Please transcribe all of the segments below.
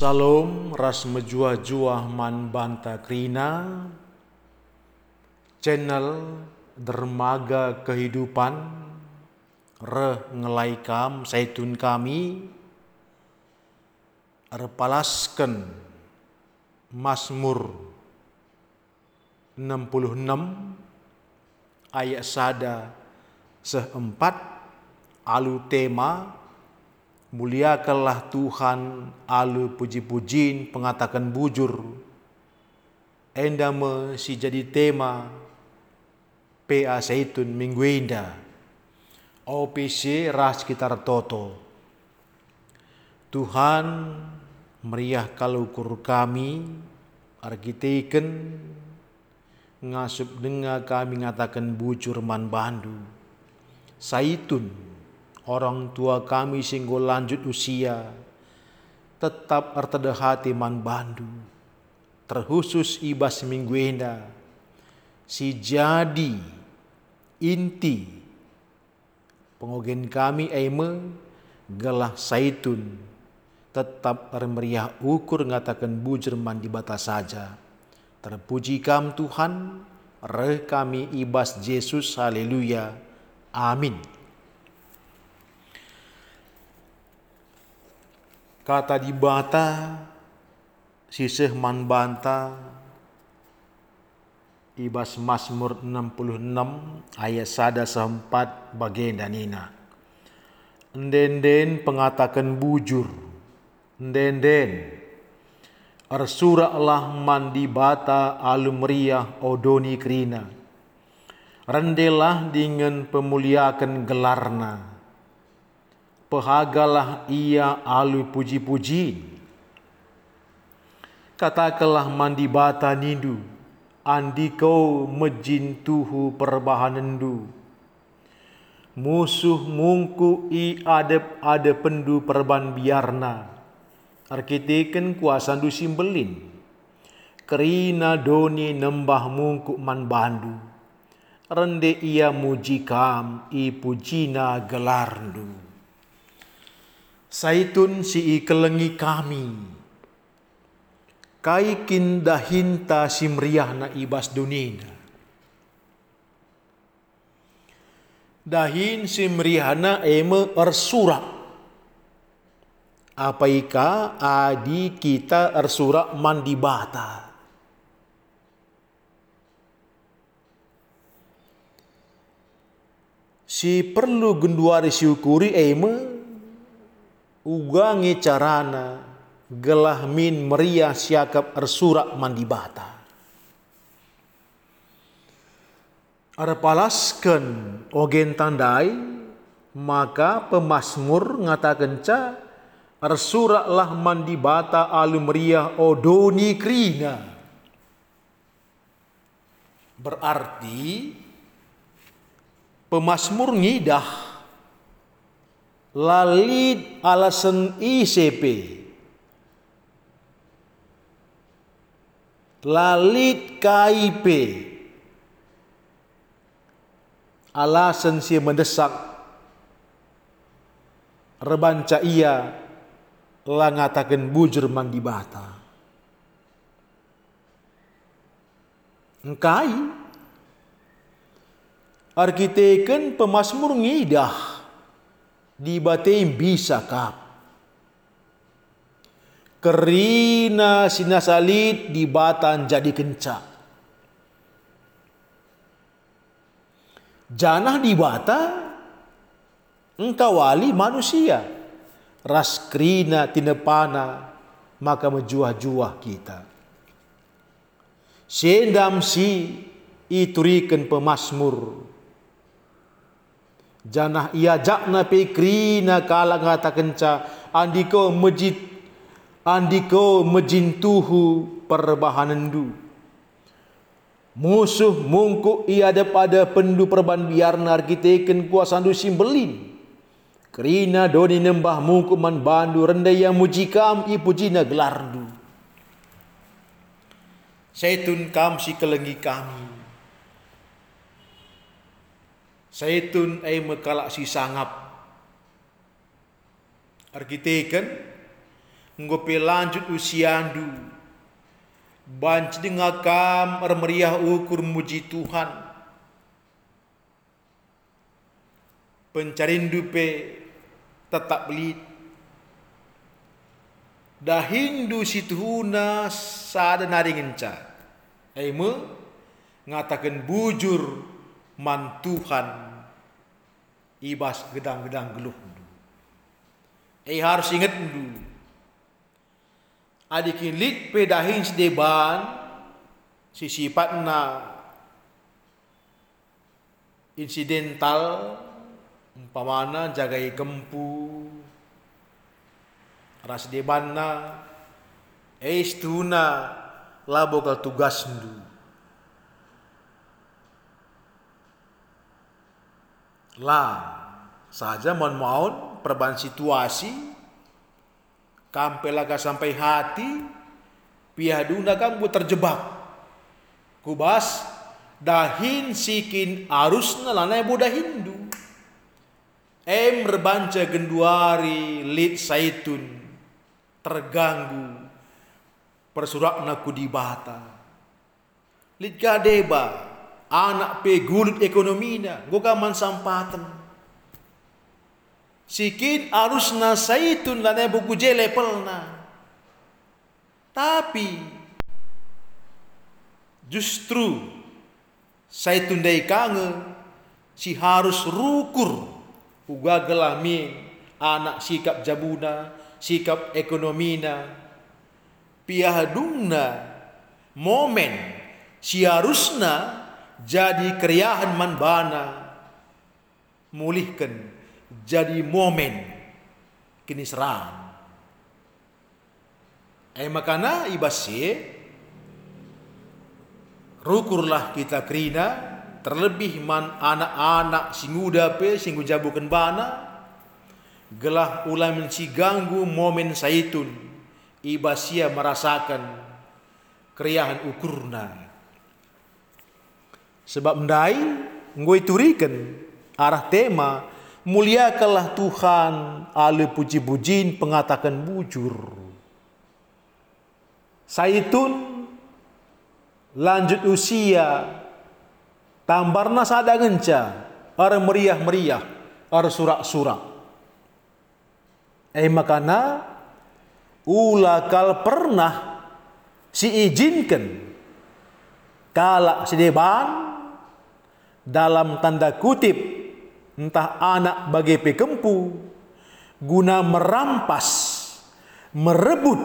Salam ras menjuah-juah man banta krina. Channel dermaga kehidupan. Re ngelaikam saitun kami. Repalaskan Mazmur 66 ayat sada seempat alu tema Muliakanlah Tuhan alu puji-pujin pengatakan bujur. Endame si jadi tema PA Zaitun Minggu Indah. OPC ras sekitar Toto. Tuhan meriah kalau kur kami arkiteken ngasup dengar kami ngatakan bujur man bandu. Saitun orang tua kami singgo lanjut usia tetap erteda hati man bandu terkhusus ibas minggu enda si jadi inti pengogen kami aime gelah saitun tetap meriah ukur ngatakan bujur man di batas saja. Terpuji kam Tuhan reh kami ibas Yesus haleluya amin kata di bata sisih man banta ibas Mazmur 66 ayat sada sempat bagian dan ina. Ndenden pengatakan bujur. Ndenden Allah mandi bata alumria odoni krina. Rendelah dengan pemuliakan gelarna Pehagalah ia alu puji-puji. Katakanlah mandi bata nindu, andi kau mejin tuhu perbahanendu. Musuh mungku i adep ada pendu perban biarna. Arkiteken kuasa du simbelin. Kerina doni nembah mungku man bandu. Rende ia mujikam i pujina gelarndu. Saitun si ikelengi kami. Kai kindahinta na ibas dunina. Dahin simriyahna eme ersura. Apa ika adi kita ersura mandibata. Si perlu genduari siukuri eme ugangi carana gelah min meriah siakap ersurak mandibata. Ada palaskan ogen tandai maka pemasmur ngatakan ca ersuraklah mandibata alu meriah odoni krina. Berarti pemasmur ngidah lalit alasan ICP lalit KIP alasan si mendesak. Rebanca ia langatakan bujur mandi bata. Engkai. Arkiteken pemasmur ngidah di batei bisa kap. Kerina sinasalit di batan jadi kencak. Janah di bata engkau wali manusia. Raskrina tinepana maka menjuah-juah kita. Sendam si iturikan pemasmur Janah ia jakna pekrina kala ngata kenca andiko mejid andiko mejintuhu perbahanendu. Musuh mungku ia ada pada pendu perban biarna arkiteken kuasandu simbelin. Kerina doni nembah mungku man bandu rendai yang mujikam ipujina gelardu. Saitun kam si kelengi kami Saitun ay mekala si sangap. Arkiteken ngopi lanjut usiandu. Banci dengakam meriah ukur muji Tuhan. Pencarin dupe tetap belit. Dah Hindu situhuna sada ngenca. Eme ngatakan bujur mantuhan ibas gedang-gedang geluh eh harus ingat dulu. Adik lit pedahin sedeban si sifatna insidental umpamana jagai gempu ras debanna eh istuna labo kal tugas ndu lah saja mohon mohon perubahan situasi kampelaga sampai hati piaduna kamu terjebak. Kubas dahin sikin arus nalana buddha Hindu. Em rebanca genduari lit saitun terganggu persurak naku di bata. Lit gadeba anak pe gulut ekonomina goga man sampatan sikin arus saitun lana buku jele pelna tapi justru saitun dai kange si harus rukur uga gelami anak sikap jabuna sikap ekonomina piahadungna momen si harusna jadi keriahan manbana mulihkan jadi momen kini serang eh makana ibasi rukurlah kita kerina terlebih man anak-anak si muda pe singgu jabukan bana gelah ulah menci ganggu momen saitun. Ibasia merasakan keriahan ukurna Sebab mendai ngoi turikan arah tema muliakanlah Tuhan ale puji-pujin pengatakan bujur. Saitun lanjut usia tambarna sada genca ar meriah-meriah ar surak-surak. Eh makana ula kal pernah si izinkan kalak sedeban dalam tanda kutip entah anak bagi pekempu guna merampas merebut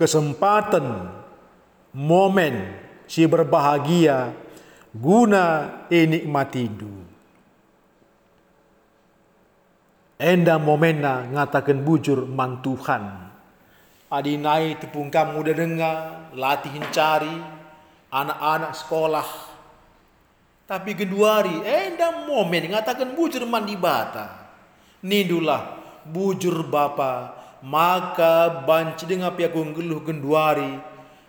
kesempatan momen si berbahagia guna enikmati du enda momena ngatakan bujur mantuhan adinai tepung kamu udah dengar latihin cari anak-anak sekolah tapi geduari, eh dah momen ngatakan bujur mandi bata. Nindulah bujur bapa, maka banci dengan pihak geluh genduari,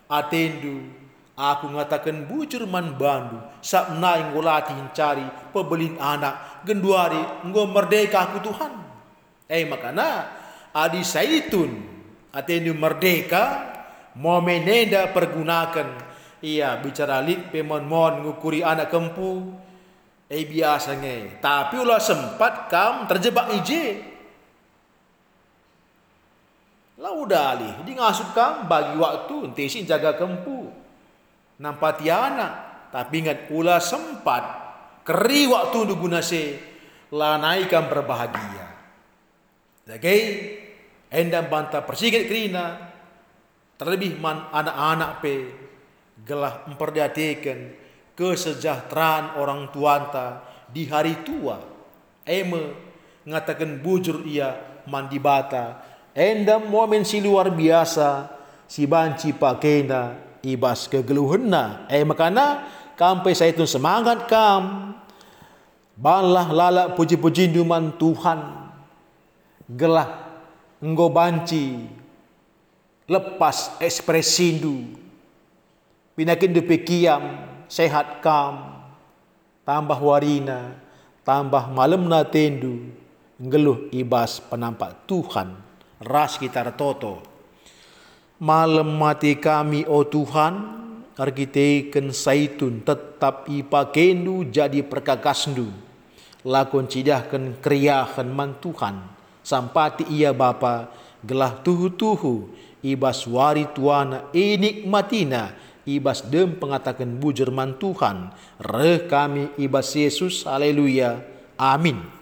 atendu, aku ngatakan bujur man bandu, sak naing ngolati cari pebelin anak, genduari, ngo merdeka aku Tuhan. Eh makana, adi saitun, atendu merdeka, momen nenda pergunakan, Iya bicara lit pemon mon ngukuri anak kempu. Eh biasa nge. Tapi ulah sempat kam terjebak ije. Lah udah alih. Di ngasut kam bagi waktu ntesi jaga kempu. Nampati anak. Tapi ingat ulah sempat keri waktu untuk guna se lanai kam berbahagia. Jadi endam bantah persigat kerina terlebih man anak-anak pe gelah memperhatikan kesejahteraan orang tuanta di hari tua. Eme ngatakan bujur ia mandi bata. Endam momen si luar biasa si banci pakena ibas kegeluhenna. Eh makana kampai saya itu semangat kam. Balah lala puji-puji duman Tuhan. Gelah enggo banci lepas ekspresindu Pinakin dupi kiam, sehat kam, tambah warina, tambah malam na tendu, ngeluh ibas penampak Tuhan ras kita toto. Malam mati kami, oh Tuhan, arkiteken saitun tetap ipakendu jadi perkakasndu. Lakon cidahkan kriahan mantuhan, sampati ia bapa, gelah tuhu-tuhu, ibas wari tuana inik matina, ibas dem pengatakan bujur mantuhan, reh kami ibas Yesus, haleluya, amin.